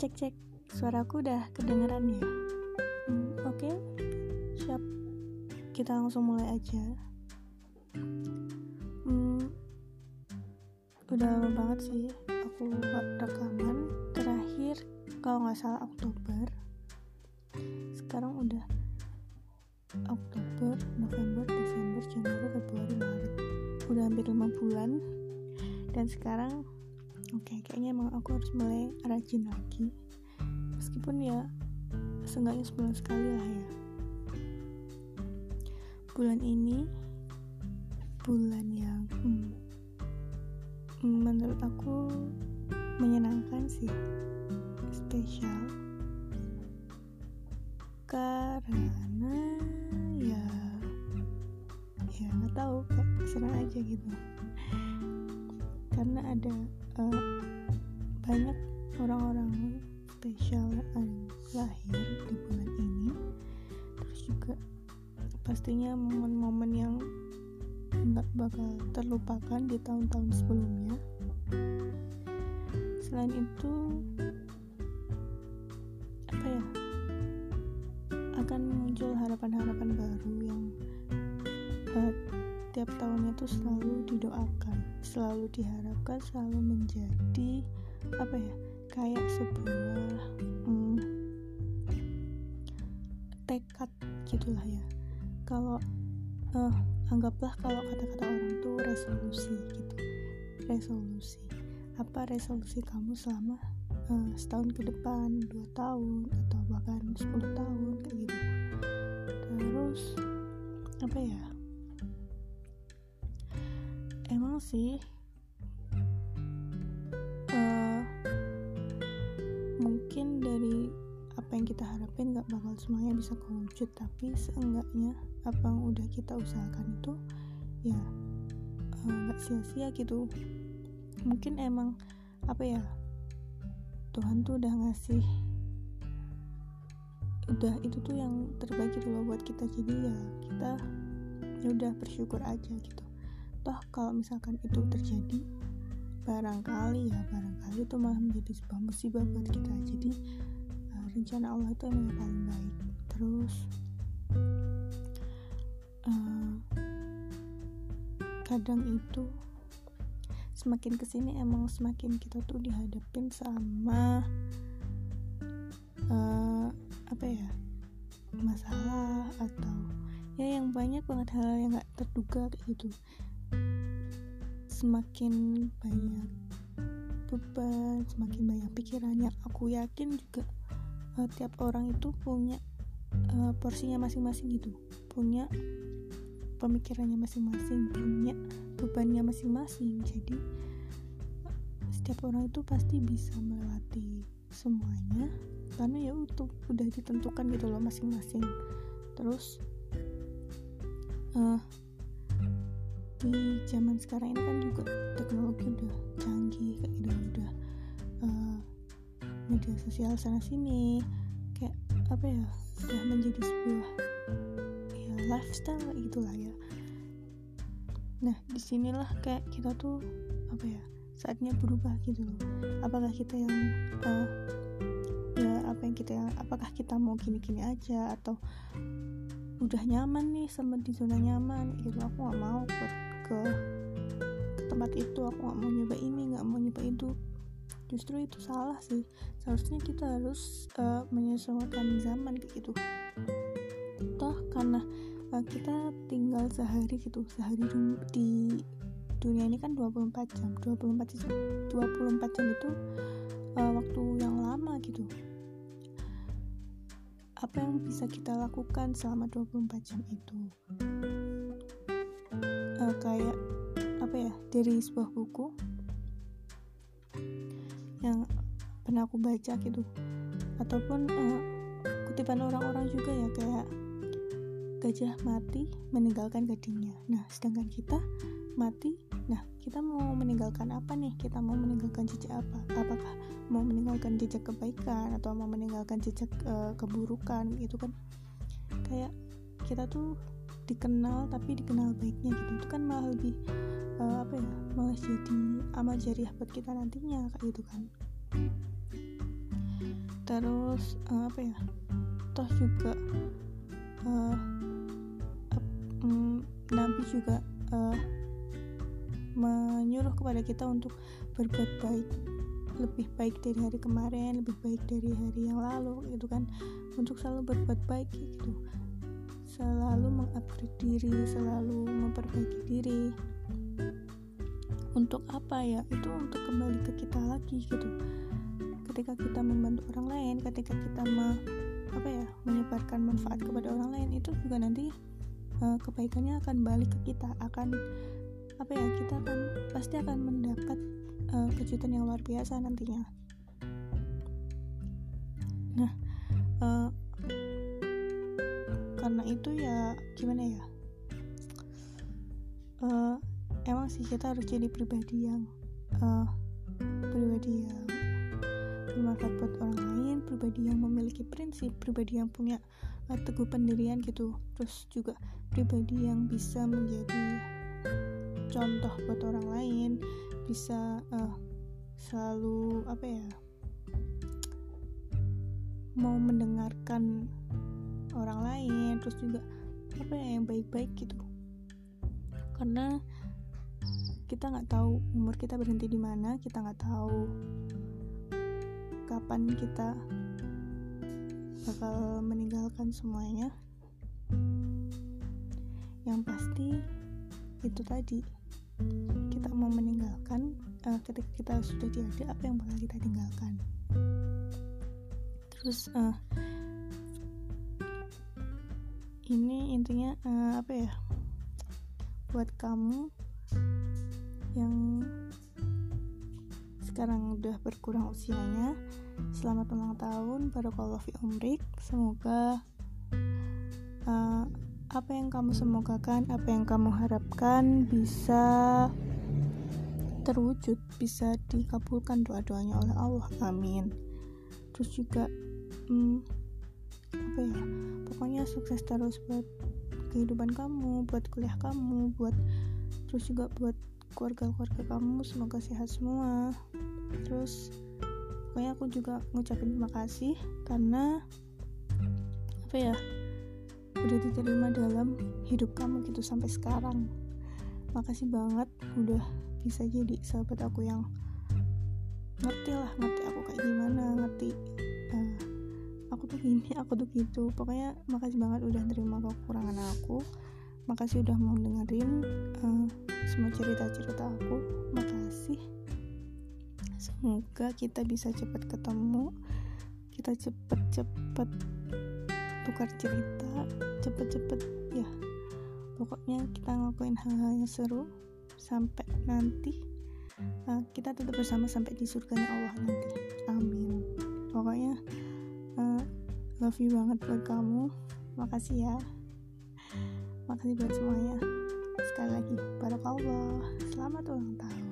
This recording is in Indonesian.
Cek cek, suaraku udah kedengeran ya? Hmm, Oke, okay. siap. Kita langsung mulai aja. Hmm, udah lama banget sih aku rekaman terakhir kalau nggak salah Oktober. Sekarang udah Oktober, November, Desember, Januari, Februari, Maret. Udah hampir lima bulan. Dan sekarang oke okay, kayaknya emang aku harus mulai rajin lagi. Meskipun ya seenggaknya sebulan sekali lah ya. Bulan ini bulan yang hmm, menurut aku menyenangkan sih. Spesial. Karena ya ya nggak tahu kayak senang aja gitu ada uh, banyak orang-orang spesial yang lahir di bulan ini. Terus juga pastinya momen-momen yang nggak bakal terlupakan di tahun-tahun sebelumnya. Selain itu apa ya akan muncul harapan-harapan baru yang uh, tiap tahunnya tuh selalu didoakan selalu diharapkan selalu menjadi apa ya kayak sebuah hmm, tekad gitulah ya. Kalau uh, anggaplah kalau kata-kata orang tuh resolusi gitu. Resolusi. Apa resolusi kamu selama uh, setahun ke depan dua tahun atau bahkan 10 tahun kayak gitu. Terus apa ya emang sih uh, mungkin dari apa yang kita harapin nggak bakal semuanya bisa kewujud tapi seenggaknya apa yang udah kita usahakan itu ya uh, sia-sia gitu. Mungkin emang apa ya Tuhan tuh udah ngasih udah itu tuh yang terbaik gitu loh buat kita. Jadi ya kita ya udah bersyukur aja gitu toh kalau misalkan itu terjadi barangkali ya barangkali itu malah menjadi sebuah musibah buat kita. Jadi uh, rencana Allah itu yang paling baik. Terus uh, kadang itu semakin ke sini emang semakin kita tuh dihadapin sama uh, apa ya masalah atau ya yang banyak banget hal yang nggak terduga kayak gitu semakin banyak beban semakin banyak pikiran. Yang aku yakin juga uh, tiap orang itu punya uh, porsinya masing-masing gitu. Punya pemikirannya masing-masing punya bebannya masing-masing. Jadi setiap orang itu pasti bisa melewati semuanya. Karena ya itu udah ditentukan gitu loh masing-masing. Terus uh, di zaman sekarang ini kan juga teknologi udah canggih kayak gitu udah uh, media sosial sana sini kayak apa ya udah menjadi sebuah ya lifestyle gitulah ya. Nah di sinilah kayak kita tuh apa ya saatnya berubah gitu loh. Apakah kita yang uh, ya apa yang kita apakah kita mau gini-gini aja atau udah nyaman nih sama di zona nyaman? Gitu aku gak mau buat ke, tempat itu aku nggak mau nyoba ini nggak mau nyoba itu. Justru itu salah sih. Seharusnya kita harus uh, menyesuaikan zaman kayak gitu. Toh karena uh, kita tinggal sehari gitu sehari di dunia ini kan 24 jam 24 jam 24 jam itu uh, waktu yang lama gitu. Apa yang bisa kita lakukan selama 24 jam itu uh, kayak apa ya dari sebuah buku yang pernah aku baca gitu. Ataupun uh, kutipan orang-orang juga ya kayak gajah mati meninggalkan gadingnya. Nah sedangkan kita mati nah kita mau meninggalkan apa nih? Kita mau meninggalkan jejak apa? Apakah mau meninggalkan jejak kebaikan atau mau meninggalkan jejak uh, keburukan gitu kan? Kayak kita tuh dikenal tapi dikenal baiknya gitu. Itu kan malah lebih uh, apa ya malah jadi amal jariah buat kita nantinya kayak gitu kan. Terus uh, apa ya toh juga uh, um, Nabi juga uh, menyuruh kepada kita untuk berbuat baik. Lebih baik dari hari kemarin lebih baik dari hari yang lalu gitu kan. Untuk selalu berbuat baik gitu selalu mengupgrade diri selalu memperbaiki diri. Untuk apa ya? Itu untuk kembali ke kita lagi gitu. Ketika kita membantu orang lain ketika kita me, apa ya menyebarkan manfaat kepada orang lain itu juga nanti uh, kebaikannya akan balik ke kita akan apa ya kita akan pasti akan mendapat uh, kejutan yang luar biasa nantinya. Nah uh, karena itu ya gimana ya? Uh, emang sih kita harus jadi pribadi yang uh, pribadi yang bermanfaat buat orang lain pribadi yang memiliki prinsip pribadi yang punya uh, teguh pendirian gitu. Terus juga pribadi yang bisa menjadi contoh buat orang lain bisa uh, selalu apa ya mau mendengarkan orang lain terus juga apa ya yang baik-baik gitu. Karena kita nggak tahu umur kita berhenti di mana kita nggak tahu kapan kita bakal meninggalkan semuanya. Yang pasti itu tadi kita mau meninggalkan uh, ketika kita sudah tiada apa yang bakal kita tinggalkan? Terus uh, ini intinya uh, apa ya buat kamu yang sekarang udah berkurang usianya selamat ulang tahun barakallahu fi umrik semoga uh, apa yang kamu semogakan, apa yang kamu harapkan bisa terwujud, bisa dikabulkan doa-doanya oleh Allah. Amin. Terus juga hmm, apa ya? Pokoknya sukses terus buat kehidupan kamu, buat kuliah kamu, buat terus juga buat keluarga-keluarga kamu semoga sehat semua. Terus pokoknya aku juga ngucapin terima kasih karena apa ya? udah diterima dalam hidup kamu gitu sampai sekarang makasih banget udah bisa jadi sahabat aku yang ngerti lah ngerti aku kayak gimana ngerti gini aku tuh gitu. Pokoknya makasih banget udah terima kekurangan aku. Makasih udah mau dengerin uh, semua cerita-cerita aku. Makasih. Semoga kita bisa cepat ketemu kita cepet-cepet tukar cerita cepet-cepet ya. Pokoknya kita ngelakuin hal-hal yang seru sampai nanti uh, kita tetap bersama sampai di surganya Allah nanti. Amin. Pokoknya love you banget buat kamu. Makasih ya. Makasih buat semuanya. Sekali lagi barakallah selamat ulang tahun